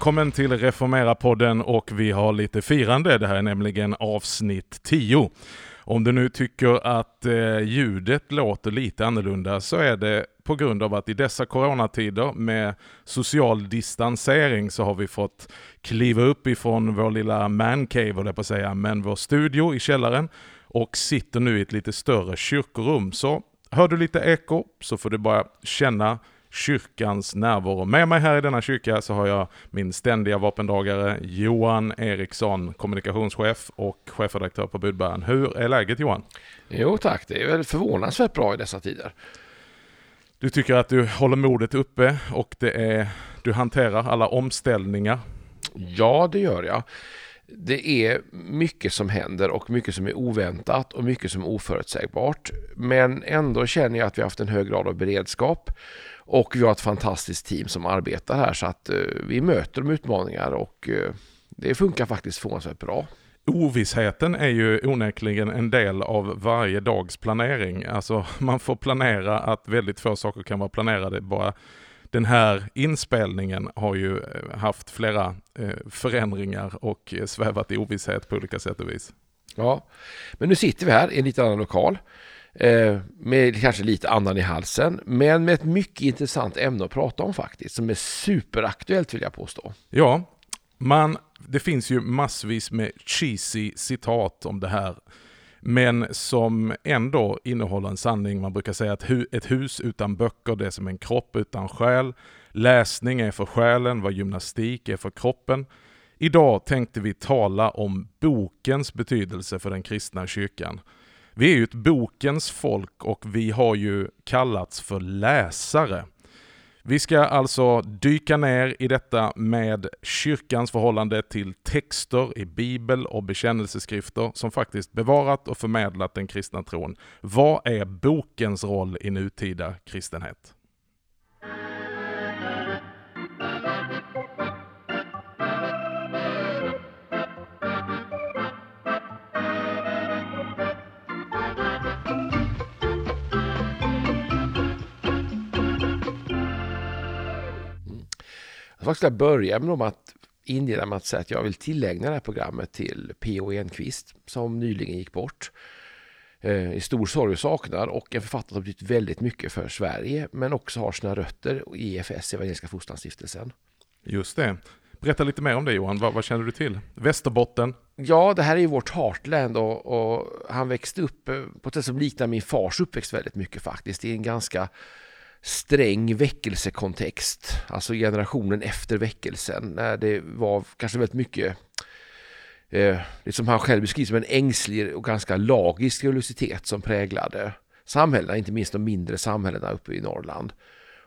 Välkommen till Reformera-podden och vi har lite firande. Det här är nämligen avsnitt 10. Om du nu tycker att eh, ljudet låter lite annorlunda så är det på grund av att i dessa coronatider med social distansering så har vi fått kliva upp ifrån vår lilla mancave, höll jag på att säga, men vår studio i källaren och sitter nu i ett lite större kyrkorum. Så hör du lite eko så får du bara känna kyrkans närvaro. Med mig här i denna kyrka så har jag min ständiga vapendragare Johan Eriksson, kommunikationschef och chefredaktör på Budbäraren. Hur är läget Johan? Jo tack, det är väl förvånansvärt bra i dessa tider. Du tycker att du håller modet uppe och det är, du hanterar alla omställningar? Ja, det gör jag. Det är mycket som händer och mycket som är oväntat och mycket som är oförutsägbart. Men ändå känner jag att vi har haft en hög grad av beredskap och vi har ett fantastiskt team som arbetar här så att eh, vi möter de utmaningar och eh, det funkar faktiskt förvånansvärt bra. Ovissheten är ju onekligen en del av varje dags planering. Alltså man får planera att väldigt få saker kan vara planerade. Bara den här inspelningen har ju eh, haft flera förändringar och svävat i ovisshet på olika sätt och vis. Ja, men nu sitter vi här i en lite annan lokal. Eh, med kanske lite andan i halsen, men med ett mycket intressant ämne att prata om faktiskt, som är superaktuellt vill jag påstå. Ja, man, det finns ju massvis med cheesy citat om det här, men som ändå innehåller en sanning. Man brukar säga att ett hus utan böcker, det är som en kropp utan själ. Läsning är för själen vad gymnastik är för kroppen. Idag tänkte vi tala om bokens betydelse för den kristna kyrkan. Vi är ju ett bokens folk och vi har ju kallats för läsare. Vi ska alltså dyka ner i detta med kyrkans förhållande till texter i bibel och bekännelseskrifter som faktiskt bevarat och förmedlat den kristna tron. Vad är bokens roll i nutida kristenhet? Jag ska börja med att inleda med att säga att jag vill tillägna det här programmet till P.O. Enquist som nyligen gick bort eh, i stor sorg och saknad och en författare som betytt väldigt mycket för Sverige men också har sina rötter i EFS, Evangeliska Fosterlandsstiftelsen. Just det. Berätta lite mer om det Johan, vad, vad, känner du till? Västerbotten? Ja, det här är ju vårt heartland och, och han växte upp eh, på ett sätt som liknar min fars uppväxt väldigt mycket faktiskt. Det är en ganska sträng väckelsekontext, alltså generationen efter väckelsen, när det var kanske väldigt mycket eh, det som han själv beskriver som en ängslig och ganska lagisk religiositet som präglade samhällena, inte minst de mindre samhällena uppe i Norrland.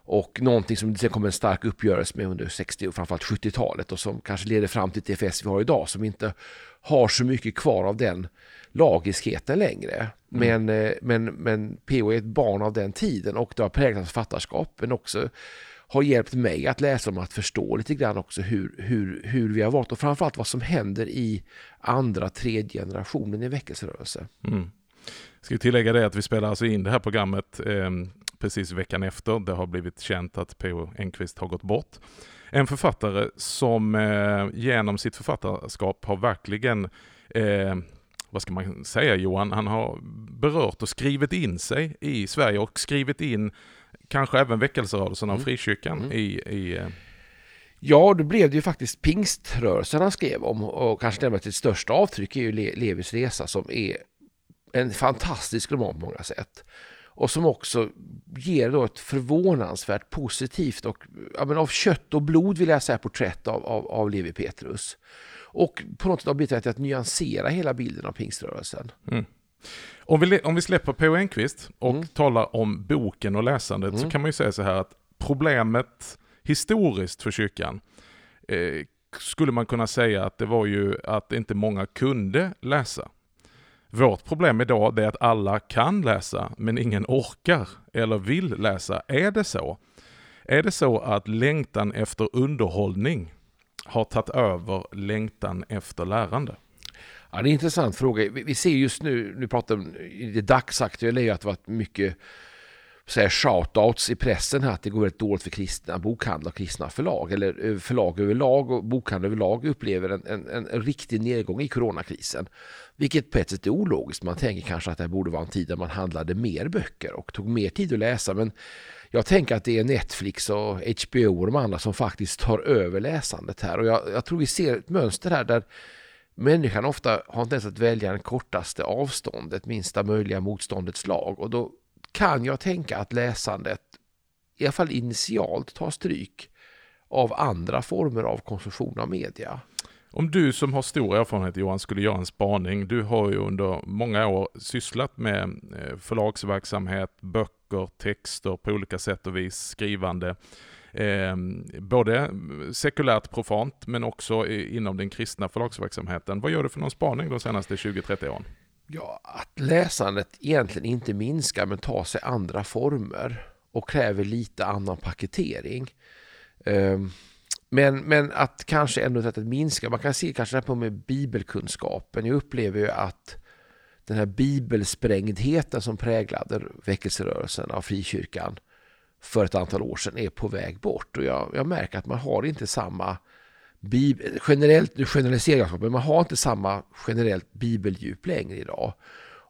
Och någonting som det sen kom en stark uppgörelse med under 60 och framförallt 70-talet och som kanske leder fram till TFS vi har idag som inte har så mycket kvar av den lagiskheten längre. Mm. Men, eh, men, men PO är ett barn av den tiden och det har präglat författarskap men också har hjälpt mig att läsa om att förstå lite grann också hur, hur, hur vi har varit och framförallt vad som händer i andra, tredje generationen i väckelserörelse. Mm. Ska tillägga det att vi spelar alltså in det här programmet eh, precis veckan efter det har blivit känt att P.O. Enquist har gått bort. En författare som eh, genom sitt författarskap har verkligen eh, vad ska man säga Johan, han har berört och skrivit in sig i Sverige och skrivit in kanske även väckelserörelsen av mm. frikyrkan mm. i, i eh, Ja, då blev det ju faktiskt pingströrelsen han skrev om och kanske nämligen sitt största avtryck är ju Levis resa som är en fantastisk roman på många sätt. Och som också ger då ett förvånansvärt positivt och ja, men av kött och blod vill jag säga porträtt av, av, av Levi Petrus. Och på något sätt har bidragit till att nyansera hela bilden av pingströrelsen. Mm. Om, vi, om vi släpper P.O. Enquist och mm. talar om boken och läsandet mm. så kan man ju säga så här att problemet historiskt för kyrkan eh, skulle man kunna säga att det var ju att inte många kunde läsa. Vårt problem idag är att alla kan läsa men ingen orkar eller vill läsa. Är det så? Är det så att längtan efter underhållning har tagit över längtan efter lärande? Ja, det är en intressant fråga. Vi, ser just nu, nu pratar om det dagsaktuella, är att det varit mycket säga shoutouts i pressen här att det går väldigt dåligt för kristna bokhandlar och kristna förlag. Eller eh, förlag överlag och bokhandlar överlag upplever en, en, en, riktig nedgång i coronakrisen. Vilket på ett sätt är ologiskt. Man tänker kanske att det borde vara en tid där man handlade mer böcker och tog mer tid att läsa. Men jag tänker att det är Netflix och HBO och de andra som faktiskt tar över läsandet här. Och jag, jag tror vi ser ett mönster här där människan ofta har inte ens att välja det kortaste avståndet, minsta möjliga motståndets lag. Och då kan jag tänka att läsandet, i alla fall initialt, tar stryk av andra former av konsumtion av media. Om du som har stor erfarenhet Johan skulle göra en spaning, du har ju under många år sysslat med eh, förlagsverksamhet, böcker, texter på olika sätt och vis, skrivande. Eh, både sekulärt profant men också inom den kristna förlagsverksamheten. Vad gör du för någon spaning de senaste 20-30 åren? Ja, att läsandet egentligen inte minskar men tar sig andra former och kräver lite annan paketering. Ehm, men, men att kanske ändå sättet minska, man kan se kanske det här på med bibelkunskapen. Jag upplever ju att den här bibelsprängdheten som präglade väckelserörelsen av frikyrkan för ett antal år sedan är på väg bort. Och jag, jag märker att man har inte samma bibel, generellt, nu generaliserar jag, men man har inte samma generellt bibeldjup längre idag.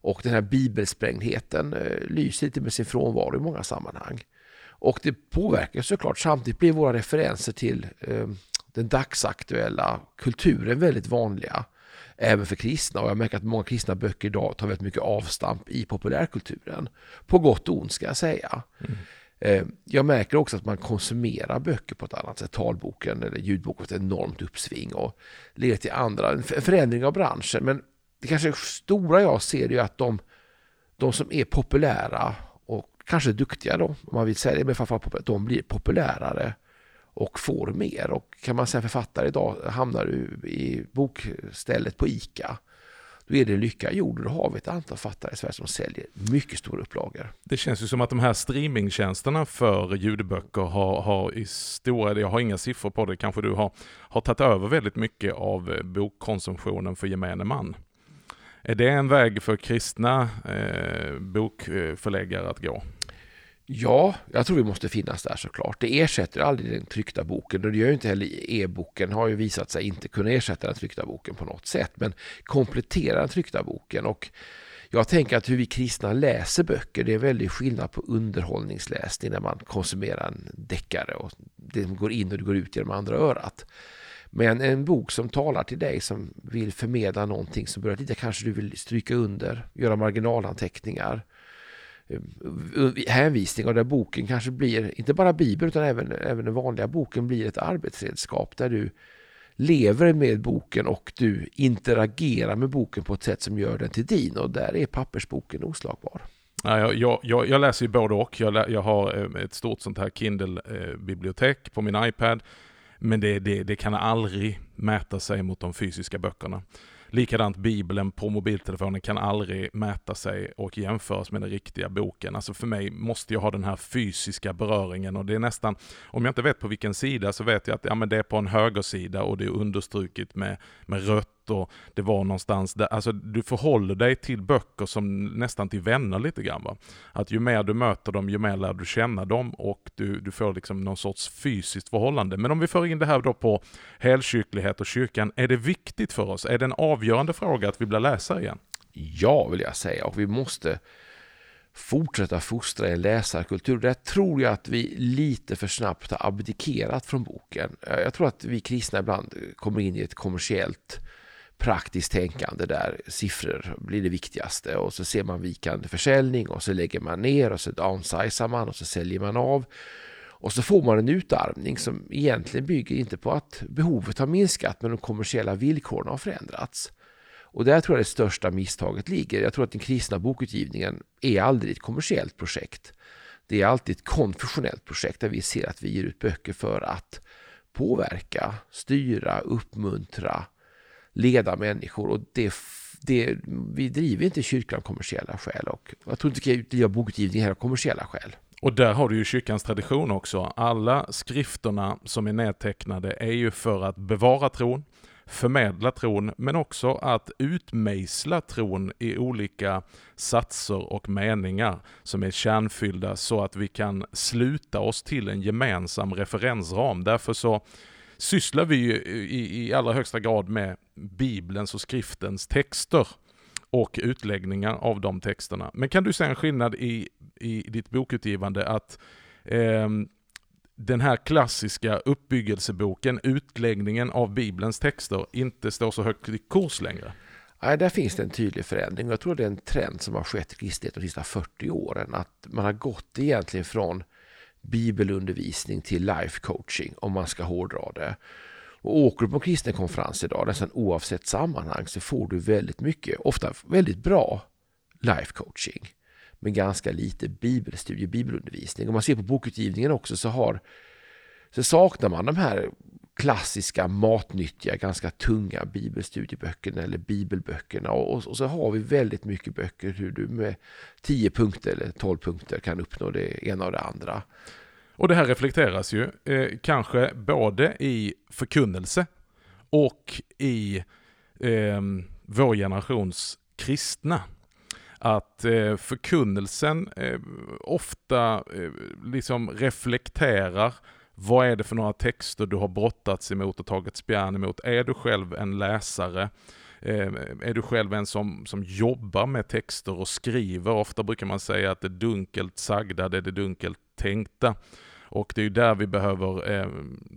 Och den här bibelsprängdheten eh, lyser lite med sin frånvaro i många sammanhang. Och det påverkar såklart, samtidigt blir våra referenser till eh, den dagsaktuella kulturen väldigt vanliga. Även för kristna och jag märker att många kristna böcker idag tar väldigt mycket avstamp i populärkulturen. På gott och ont ska jag säga. Mm. Eh, jag märker också att man konsumerar böcker på ett annat sätt. Talboken eller ljudboken har ett enormt uppsving och leder till andra, en förändring av branschen. Men det kanske stora jag ser är att de, de som är populära och kanske duktiga då, om man vill säga det, men framförallt de blir populärare och får mer. Och kan man säga författare idag hamnar du i bokstället på ICA då är det lycka gjord och då har vi ett antal författare i Sverige som säljer mycket stora upplagor. Det känns ju som att de här streamingtjänsterna för ljudböcker har, har i stora, jag har inga siffror på det, kanske du har, har tagit över väldigt mycket av eh, bokkonsumtionen för gemene man. Är det en väg för kristna eh, bokförläggare att gå? Ja, jag tror vi måste finnas där såklart. Det ersätter aldrig den tryckta boken och det gör ju inte heller e-boken. har ju visat sig inte kunna ersätta den tryckta boken på något sätt, men komplettera den tryckta boken. Och jag tänker att hur vi kristna läser böcker, det är en väldig skillnad på underhållningsläsning när man konsumerar en deckare och det går in och det går ut genom andra örat. Men en bok som talar till dig som vill förmedla någonting som börjar lite, kanske du vill stryka under, göra marginalanteckningar, Eh, hänvisningar där boken kanske blir, inte bara Bibeln utan även, även den vanliga boken blir ett arbetsredskap där du lever med boken och du interagerar med boken på ett sätt som gör den till din och där är pappersboken oslagbar. Ja, jag, jag, jag läser ju både och. Jag, jag har eh, ett stort sånt här Kindle-bibliotek eh, på min iPad men det, det, det kan aldrig mäta sig mot de fysiska böckerna. Likadant Bibeln på mobiltelefonen kan aldrig mäta sig och jämföras med den riktiga boken. Alltså för mig måste jag ha den här fysiska beröringen och det är nästan, om jag inte vet på vilken sida så vet jag att ja, men det är på en högersida och det är understruket med, med rött och det var någonstans där, alltså du förhåller dig till böcker som nästan till vänner lite grann. Va? Att ju mer du möter dem, ju mer lär du känna dem och du, du får liksom någon sorts fysiskt förhållande. Men om vi för in det här då på helkyrklighet och kyrkan, är det viktigt för oss? Är det en avgörande fråga att vi blir läsare igen? Ja, vill jag säga, och vi måste fortsätta fostra en läsarkultur. Där tror jag att vi lite för snabbt har abdikerat från boken. Jag tror att vi kristna ibland kommer in i ett kommersiellt praktiskt tänkande där siffror blir det viktigaste och så ser man vikande försäljning och så lägger man ner och så downsizar man och så säljer man av. Och så får man en utarmning som egentligen bygger inte på att behovet har minskat men de kommersiella villkoren har förändrats. Och där tror jag det största misstaget ligger. Jag tror att den kristna bokutgivningen är aldrig ett kommersiellt projekt. Det är alltid ett konfessionellt projekt där vi ser att vi ger ut böcker för att påverka, styra, uppmuntra, leda människor och det, det, vi driver inte kyrkan av kommersiella skäl och jag tror inte vi ska driva bokutgivning här av kommersiella skäl. Och där har du ju kyrkans tradition också. Alla skrifterna som är nedtecknade är ju för att bevara tron, förmedla tron, men också att utmejsla tron i olika satser och meningar som är kärnfyllda så att vi kan sluta oss till en gemensam referensram. Därför så sysslar vi ju eh, i, i allra högsta grad med Bibelns och skriftens texter och utläggningar av de texterna. Men kan du se en skillnad i, i ditt bokutgivande att eh, den här klassiska uppbyggelseboken, utläggningen av Bibelns texter, inte står så högt i kurs längre? Nej, där finns det en tydlig förändring. Jag tror det är en trend som har skett i kristenheten de sista 40 åren. Att man har gått egentligen från bibelundervisning till life coaching, om man ska hårdra det. Och åker du på en kristen konferens idag, nästan oavsett sammanhang, så får du väldigt mycket, ofta väldigt bra life coaching. Men ganska lite bibelstudie, bibelundervisning. Om man ser på bokutgivningen också så, har, så saknar man de här klassiska, matnyttiga, ganska tunga bibelstudieböckerna eller bibelböckerna. Och, och, och, så har vi väldigt mycket böcker hur du med 10 punkter eller 12 punkter kan uppnå det ena och det andra. Och det här reflekteras ju eh, kanske både i förkunnelse och i eh, vår generations kristna. Att eh, förkunnelsen eh, ofta eh, liksom reflekterar vad är det för några texter du har brottats emot och tagit spjärn emot? Är du själv en läsare? Eh, är du själv en som, som jobbar med texter och skriver? Ofta brukar man säga att det dunkelt sagda, det är det dunkelt tänkta. Och det är ju där vi behöver eh,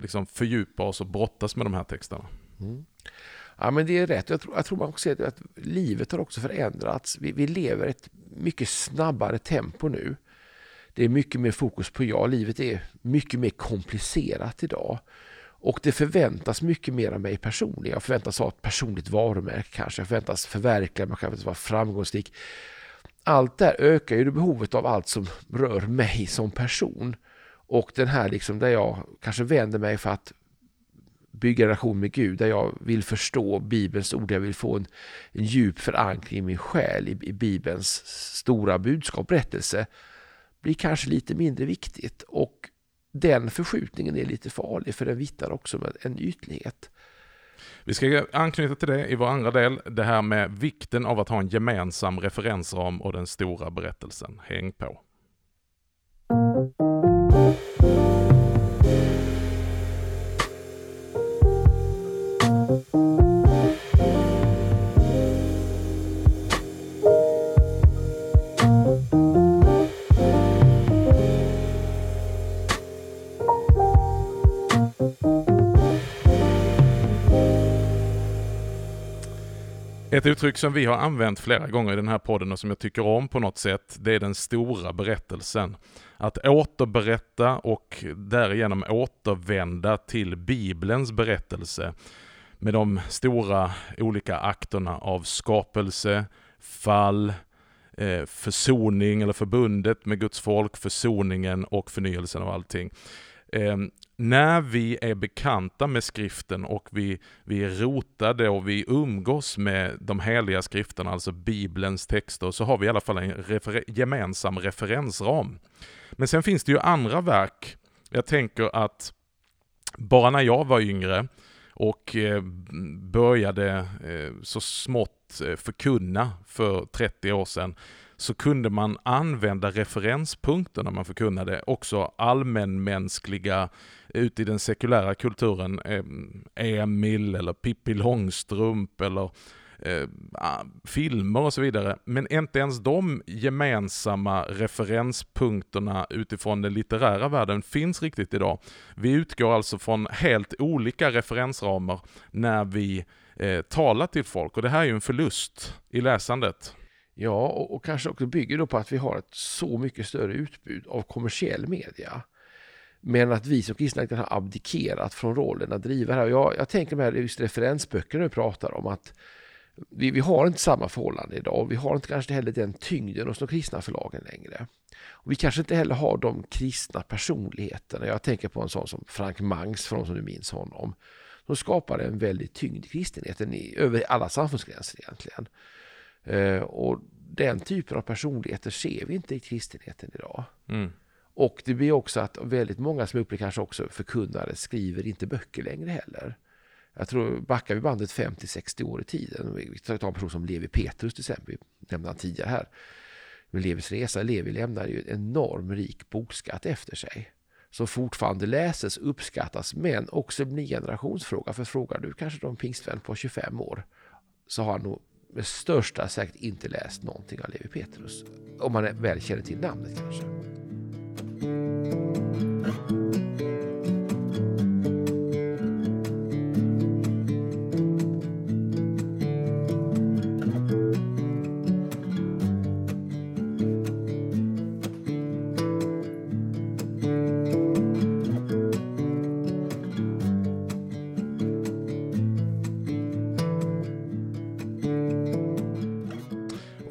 liksom fördjupa oss och brottas med de här texterna. Mm. Ja men det är rätt. Jag tror, jag tror man också att, att livet har också förändrats. Vi, vi lever ett mycket snabbare tempo nu. Det är mycket mer fokus på jag. livet är mycket mer komplicerat idag. Och det förväntas mycket mer av mig personligen. Jag förväntas ha ett personligt varumärke kanske. Jag förväntas förverkliga mig, jag vara framgångsrik. Allt det här ökar ju behovet av allt som rör mig som person. Och den här liksom där jag kanske vänder mig för att bygga en relation med Gud, där jag vill förstå Bibelns ord, jag vill få en, en djup förankring i min själ, i, i Bibelns stora budskap, berättelse, blir kanske lite mindre viktigt. Och den förskjutningen är lite farlig, för den vittnar också om en ytlighet. Vi ska anknyta till det i vår andra del, det här med vikten av att ha en gemensam referensram och den stora berättelsen. Häng på! Ett uttryck som vi har använt flera gånger i den här podden och som jag tycker om på något sätt, det är den stora berättelsen. Att återberätta och därigenom återvända till Bibelns berättelse med de stora olika akterna av skapelse, fall, eh, försoning eller förbundet med Guds folk, försoningen och förnyelsen av allting. Ehm, när vi är bekanta med skriften och vi, vi är rotade och vi umgås med de heliga skrifterna, alltså Bibelns texter, så har vi i alla fall en refer gemensam referensram. Men sen finns det ju andra verk. Jag tänker att bara när jag var yngre och eh, började eh, så smått eh, förkunna för 30 år sedan, så kunde man använda referenspunkter när man förkunnade, också allmänmänskliga ute i den sekulära kulturen, eh, Emil eller Pippi Långstrump eller eh, ah, filmer och så vidare. Men inte ens de gemensamma referenspunkterna utifrån den litterära världen finns riktigt idag. Vi utgår alltså från helt olika referensramar när vi eh, talar till folk och det här är ju en förlust i läsandet. Ja, och, och kanske också bygger då på att vi har ett så mycket större utbud av kommersiell media. Men att vi som kristna har abdikerat från rollen att driva det här. Jag, jag tänker med just referensböckerna du pratar om att vi, vi har inte samma förhållande idag. Vi har inte kanske heller den tyngden hos de kristna förlagen längre. Och vi kanske inte heller har de kristna personligheterna. Jag tänker på en sån som Frank Mangs, för de som du minns honom. De skapade en väldigt tyngd i kristenheten i, över alla samfundsgränser egentligen. Eh, och den typen av personligheter ser vi inte i kristenheten idag. Mm. Och det blir också att väldigt många som upplever kanske också förkunnare skriver inte böcker längre heller. Jag tror, backar vi bandet 50-60 år i tiden, vi tar en person som Levi Petrus till exempel, vi nämnde han tidigare här. Med Levis resa, Levi lämnar ju en enorm rik bokskatt efter sig. Som fortfarande läses, uppskattas, men också blir en generationsfråga. För frågar du kanske de pingstvän på 25 år så har han nog med största säkerhet inte läst någonting av Levi Petrus. Om man väl känner till namnet kanske.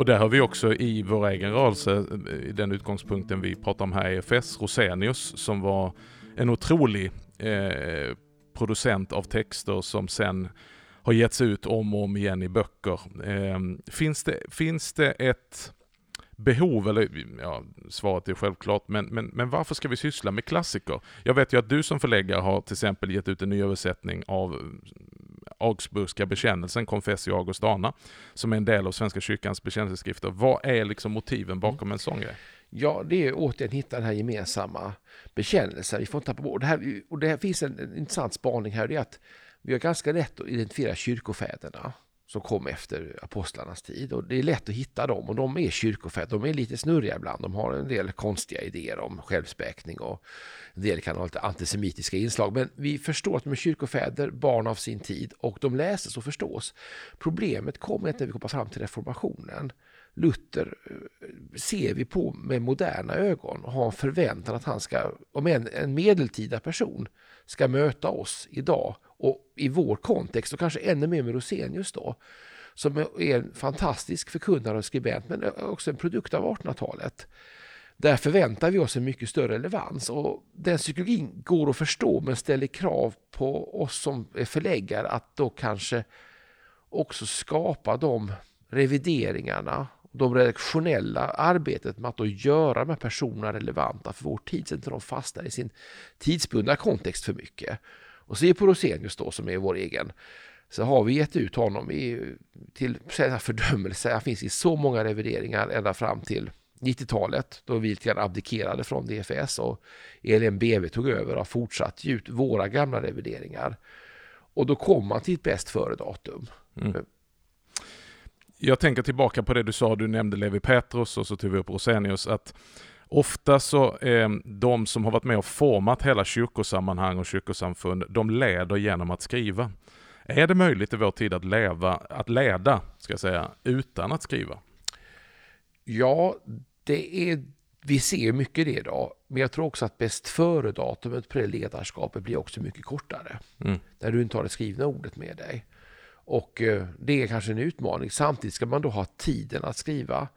Och där har vi också i vår egen rörelse, eh, i den utgångspunkten vi pratar om här i EFS, Rosenius, som var en otrolig eh, producent av texter som sen har getts ut om och om igen i böcker. Eh, finns, det, finns det ett behov, eller ja, svaret är självklart, men, men, men varför ska vi syssla med klassiker? Jag vet ju att du som förläggare har till exempel gett ut en ny översättning av Augsburgska bekännelsen, Confessio Augustana, som är en del av Svenska kyrkans bekännelseskrifter. Vad är liksom motiven bakom en sån grej? Ja, det är återigen hitta den här gemensamma bekännelsen. Vi får inte tappa bort det här. Och det här finns en, en intressant spaning här, det är att vi har ganska lätt att identifiera kyrkofäderna som kom efter apostlarnas tid. Och det är lätt att hitta dem och de är kyrkofäder. De är lite snurriga ibland. De har en del konstiga idéer om självspäkning och en del kan ha lite antisemitiska inslag. Men vi förstår att de är kyrkofäder, barn av sin tid och de läses och förstås. Problemet kommer när vi kommer fram till reformationen. Luther eh, ser vi på med moderna ögon och har en förväntan att han ska, om en, en medeltida person, ska möta oss idag och i vår kontext och kanske ännu mer med Rosenius då som är en fantastisk förkunnare och skribent men också en produkt av 1800-talet. Där förväntar vi oss en mycket större relevans och den psykologin går att förstå men ställer krav på oss som är förläggare att då kanske också skapa de revideringarna de redaktionella arbetet med att då göra de här personerna relevanta för vår tid så att de fastnar i sin tidsbundna kontext för mycket. Och se på Rosenius då som är vår egen så har vi gett ut honom i, till fördömelse. Han finns i så många revideringar ända fram till 90-talet då vi lite abdikerade från DFS och ELMBV tog över och har fortsatt ge ut våra gamla revideringar. Och då kom man till ett bäst före-datum. Mm. Jag tänker tillbaka på det du sa, du nämnde Levi Petrus och så tog vi upp Rosenius, att Ofta så är de som har varit med och format hela kyrkosammanhang och kyrkosamfund, de leder genom att skriva. Är det möjligt i vår tid att, leva, att leda, ska jag säga, utan att skriva? Ja, det är, vi ser mycket det idag. Men jag tror också att bäst före-datumet på det ledarskapet blir också mycket kortare. Mm. Där du inte har det skrivna ordet med dig. Och eh, det är kanske en utmaning. Samtidigt ska man då ha tiden att skriva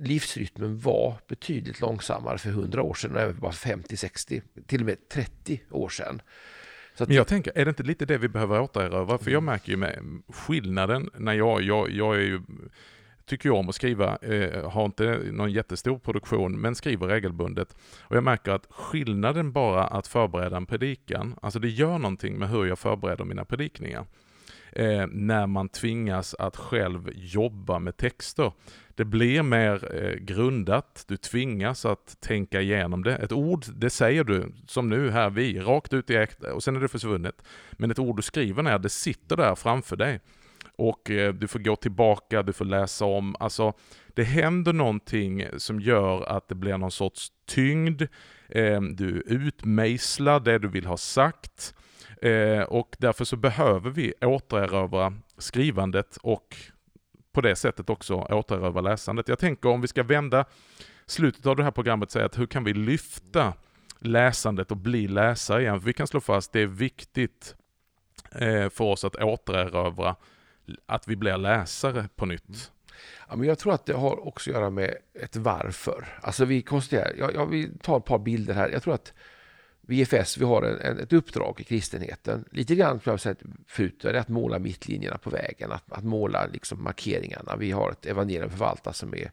livsrytmen var betydligt långsammare för 100 år sedan och även bara 50, 60, till och med 30 år sedan. Men jag tänker, är det inte lite det vi behöver återerövra? För jag märker ju med skillnaden när jag, jag, jag är ju, tycker jag om att skriva, eh, har inte någon jättestor produktion, men skriver regelbundet. Och jag märker att skillnaden bara att förbereda en predikan, alltså det gör någonting med hur jag förbereder mina predikningar. Eh, när man tvingas att själv jobba med texter. Det blir mer eh, grundat, du tvingas att tänka igenom det. Ett ord, det säger du, som nu här vi, rakt ut i äkta och sen är det försvunnet. Men ett ord du skriver ner, det sitter där framför dig. Och eh, du får gå tillbaka, du får läsa om. Alltså, det händer någonting som gör att det blir någon sorts tyngd. Eh, du utmejslar det du vill ha sagt. Eh, och därför så behöver vi återerövra skrivandet och på det sättet också återerövra läsandet. Jag tänker om vi ska vända slutet av det här programmet och säga att hur kan vi lyfta läsandet och bli läsare igen? För vi kan slå fast att det är viktigt eh, för oss att återerövra att vi blir läsare på nytt. Mm. Ja, men jag tror att det har också att göra med ett varför. Alltså vi konstaterar, jag, jag vill ta ett par bilder här. Jag tror att VFS, vi har en, ett uppdrag i kristenheten. Lite grann som jag sagt förut, är att måla mittlinjerna på vägen, att, att måla liksom markeringarna. Vi har ett evangelium förvaltat som är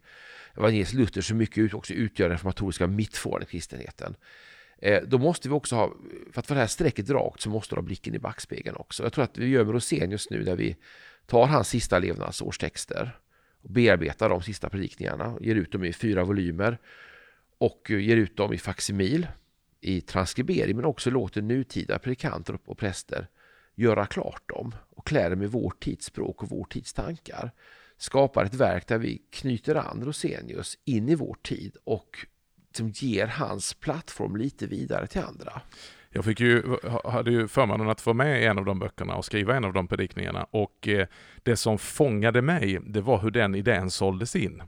evangelisk Luther så mycket också utgör den reformatoriska mittfåran i kristenheten. Eh, då måste vi också ha, för att få det här strecket rakt så måste du ha blicken i backspegeln också. Jag tror att vi gör med Rosenius nu när vi tar hans sista levnadsårstexter och bearbetar de sista predikningarna, ger ut dem i fyra volymer och ger ut dem i facsimil, i transkribering, men också låter nutida predikanter och präster göra klart dem och klä dem i vår tids språk och vår tids tankar. Skapar ett verk där vi knyter an Rosenius in i vår tid och som ger hans plattform lite vidare till andra. Jag fick ju, hade ju förmånen att få med en av de böckerna och skriva en av de predikningarna och eh, det som fångade mig, det var hur den idén såldes in.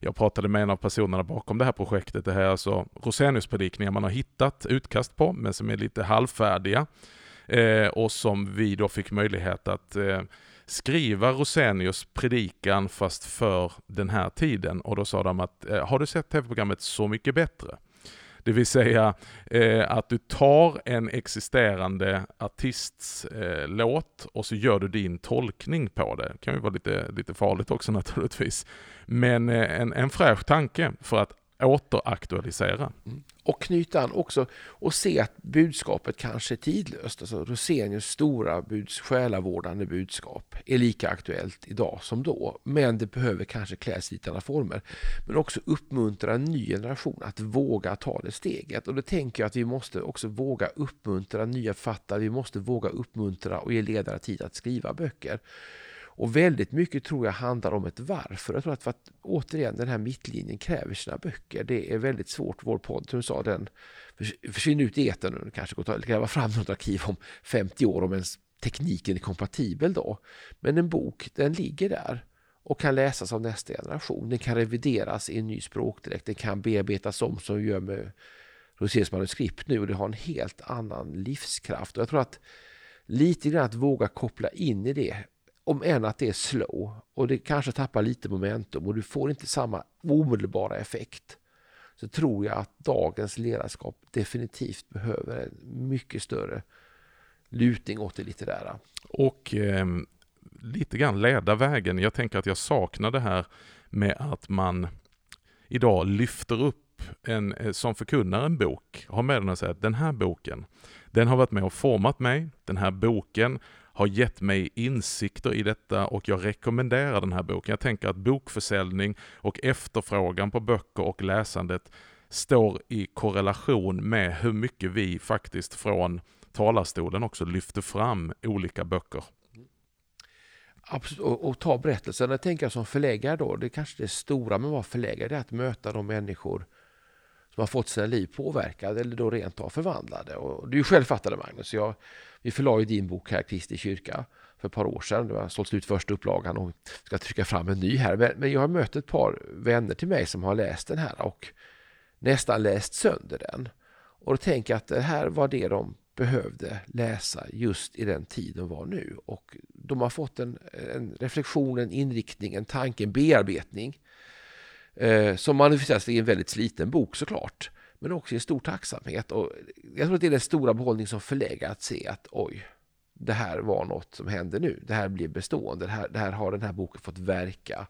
Jag pratade med en av personerna bakom det här projektet. Det här är alltså Rosenius-predikningar man har hittat utkast på, men som är lite halvfärdiga. Eh, och som vi då fick möjlighet att eh, skriva Rosenius predikan fast för den här tiden. Och då sa de att, eh, har du sett tv-programmet Så mycket bättre? Det vill säga eh, att du tar en existerande artists eh, låt och så gör du din tolkning på det. Det kan ju vara lite, lite farligt också naturligtvis. Men eh, en, en fräsch tanke för att återaktualisera. Mm. Och knyta an också och se att budskapet kanske är tidlöst. Alltså Rosenius stora buds, själavårdande budskap är lika aktuellt idag som då. Men det behöver kanske kläs i andra former. Men också uppmuntra en ny generation att våga ta det steget. Och då tänker jag att vi måste också våga uppmuntra nya författare. Vi måste våga uppmuntra och ge ledare tid att skriva böcker. Och väldigt mycket tror jag handlar om ett varför. Jag tror att, för att återigen den här mittlinjen kräver sina böcker. Det är väldigt svårt. Vår podd, som du sa, den försvinner ut i etern och kanske går att gräva fram något arkiv om 50 år om ens tekniken är kompatibel då. Men en bok, den ligger där och kan läsas av nästa generation. Den kan revideras i en ny språkdräkt. Den kan bearbetas om som vi gör med Roséns manuskript nu och det har en helt annan livskraft. Och jag tror att lite grann att våga koppla in i det om än att det är slow och det kanske tappar lite momentum och du får inte samma omedelbara effekt så tror jag att dagens ledarskap definitivt behöver en mycket större lutning åt det litterära. Och eh, lite grann leda vägen. Jag tänker att jag saknar det här med att man idag lyfter upp en, eh, som förkunnar en bok, har med den och säger att den här boken, den har varit med och format mig, den här boken har gett mig insikter i detta och jag rekommenderar den här boken. Jag tänker att bokförsäljning och efterfrågan på böcker och läsandet står i korrelation med hur mycket vi faktiskt från talarstolen också lyfter fram olika böcker. Absolut, och, och ta berättelsen. Jag tänker som förläggare då, det är kanske det stora med att vara förläggare, det är att möta de människor som har fått sina liv påverkade eller då rent av förvandlade. Och du själv fattade Magnus. Jag, vi förlade din bok här, Kristi kyrka, för ett par år sedan. Du har sålt ut första upplagan och ska trycka fram en ny här. Men, men jag har mött ett par vänner till mig som har läst den här och nästan läst sönder den. Och då tänker jag att det här var det de behövde läsa just i den tid de var nu. Och de har fått en, en reflektion, en inriktning, en tanke, en bearbetning eh, som manifesteras i en väldigt sliten bok såklart. Men också i en stor tacksamhet. Och jag tror att det är den stora behållning som förläggare att se att oj, det här var något som hände nu. Det här blir bestående. Det här, det här har den här boken fått verka.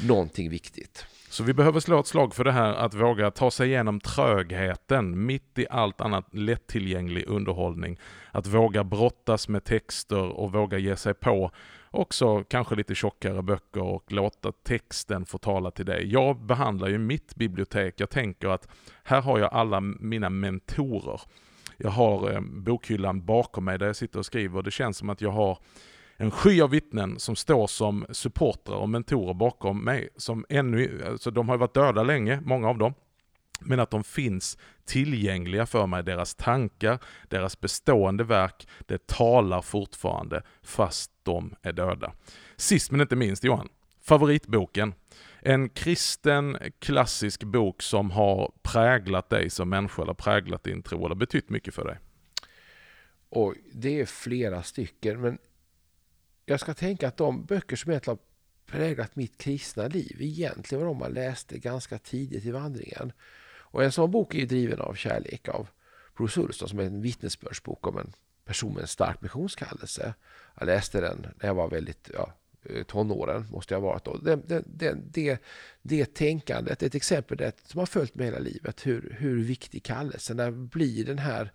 Någonting viktigt. Så vi behöver slå ett slag för det här att våga ta sig igenom trögheten mitt i allt annat lättillgänglig underhållning. Att våga brottas med texter och våga ge sig på också kanske lite tjockare böcker och låta texten få tala till dig. Jag behandlar ju mitt bibliotek, jag tänker att här har jag alla mina mentorer. Jag har eh, bokhyllan bakom mig där jag sitter och skriver och det känns som att jag har en sky av vittnen som står som supportrar och mentorer bakom mig. Som ännu, alltså de har varit döda länge, många av dem. Men att de finns tillgängliga för mig, deras tankar, deras bestående verk, det talar fortfarande fast de är döda. Sist men inte minst Johan, favoritboken. En kristen klassisk bok som har präglat dig som människa eller präglat din tro eller betytt mycket för dig. Och det är flera stycken men jag ska tänka att de böcker som egentligen har präglat mitt kristna liv egentligen var de man läste ganska tidigt i vandringen. Och en sån bok är ju driven av kärlek av Bruce Ulston som är en vittnesbördsbok om en person med en stark missionskallelse. Jag läste den när jag var väldigt, ja, eh, tonåren, måste jag ha varit då. Det, det, det, det, det tänkandet, ett exempel det, som har följt mig hela livet, hur, hur viktig kallelsen, är. blir den här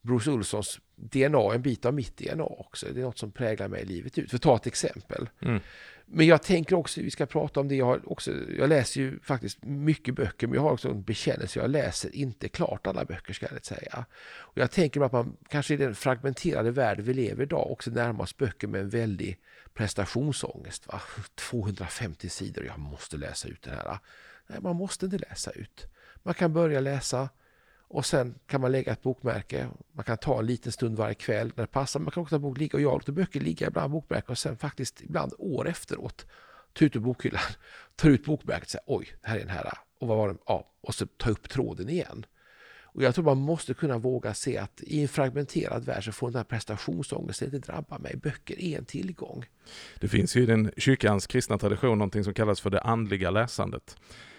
Bruce Olsons DNA en bit av mitt DNA också. Det är något som präglar mig livet ut. För att ta ett exempel. Mm. Men jag tänker också, vi ska prata om det, jag, har också, jag läser ju faktiskt mycket böcker, men jag har också en bekännelse, jag läser inte klart alla böcker ska jag säga. Och jag tänker att man kanske i den fragmenterade värld vi lever i idag också närmar sig böcker med en väldig prestationsångest. Va? 250 sidor, jag måste läsa ut det här. Nej, man måste inte läsa ut. Man kan börja läsa, och sen kan man lägga ett bokmärke. Man kan ta en liten stund varje kväll när det passar. Man kan också ta bok ligga och jag låter böcker ligga ibland bokmärken och sen faktiskt ibland år efteråt ta ut ur bokhyllan, tar ut bokmärket och säger oj, här är den här. Och vad var den? Ja, och så ta upp tråden igen. Och jag tror man måste kunna våga se att i en fragmenterad värld så får den här prestationsångesten inte drabba mig. Böcker är en tillgång. Det finns ju i den kyrkans kristna tradition någonting som kallas för det andliga läsandet.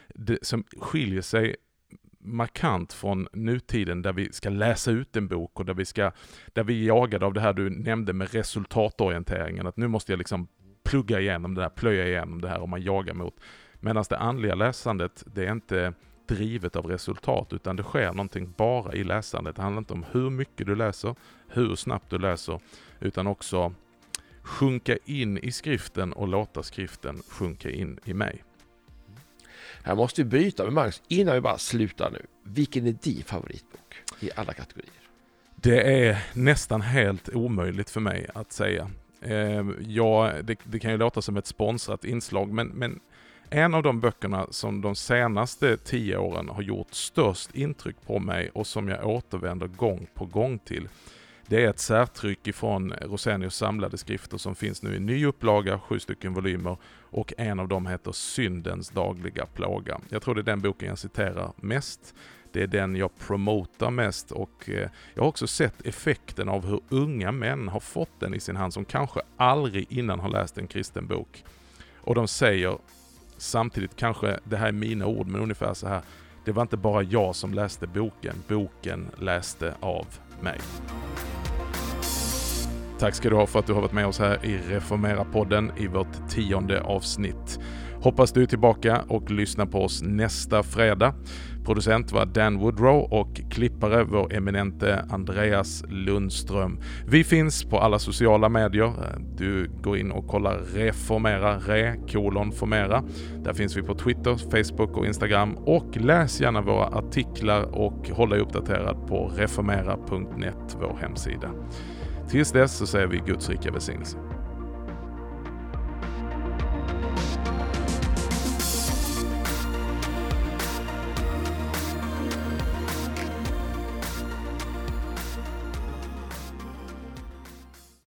Det, som skiljer sig markant från nutiden där vi ska läsa ut en bok och där vi ska, där vi är jagade av det här du nämnde med resultatorienteringen, att nu måste jag liksom plugga igenom det här, plöja igenom det här och man jagar mot. Medan det andliga läsandet, det är inte drivet av resultat, utan det sker någonting bara i läsandet. Det handlar inte om hur mycket du läser, hur snabbt du läser, utan också sjunka in i skriften och låta skriften sjunka in i mig. Här måste vi bryta med Magnus innan vi bara slutar nu. Vilken är din favoritbok i alla kategorier? Det är nästan helt omöjligt för mig att säga. Eh, ja, det, det, kan ju låta som ett sponsrat inslag, men, men en av de böckerna som de senaste tio åren har gjort störst intryck på mig och som jag återvänder gång på gång till, det är ett särtryck ifrån Rosenius samlade skrifter som finns nu i ny upplaga, sju stycken volymer och en av dem heter Syndens dagliga plåga. Jag tror det är den boken jag citerar mest. Det är den jag promotar mest och eh, jag har också sett effekten av hur unga män har fått den i sin hand som kanske aldrig innan har läst en kristen bok. Och de säger samtidigt, kanske det här är mina ord, men ungefär så här. Det var inte bara jag som läste boken, boken läste av mig. Tack ska du ha för att du har varit med oss här i Reformera-podden i vårt tionde avsnitt. Hoppas du är tillbaka och lyssnar på oss nästa fredag. Producent var Dan Woodrow och klippare vår eminente Andreas Lundström. Vi finns på alla sociala medier. Du går in och kollar Reformera, re kolon formera. Där finns vi på Twitter, Facebook och Instagram och läs gärna våra artiklar och håll dig uppdaterad på reformera.net, vår hemsida. Tills dess så säger vi Guds rika välsignelse.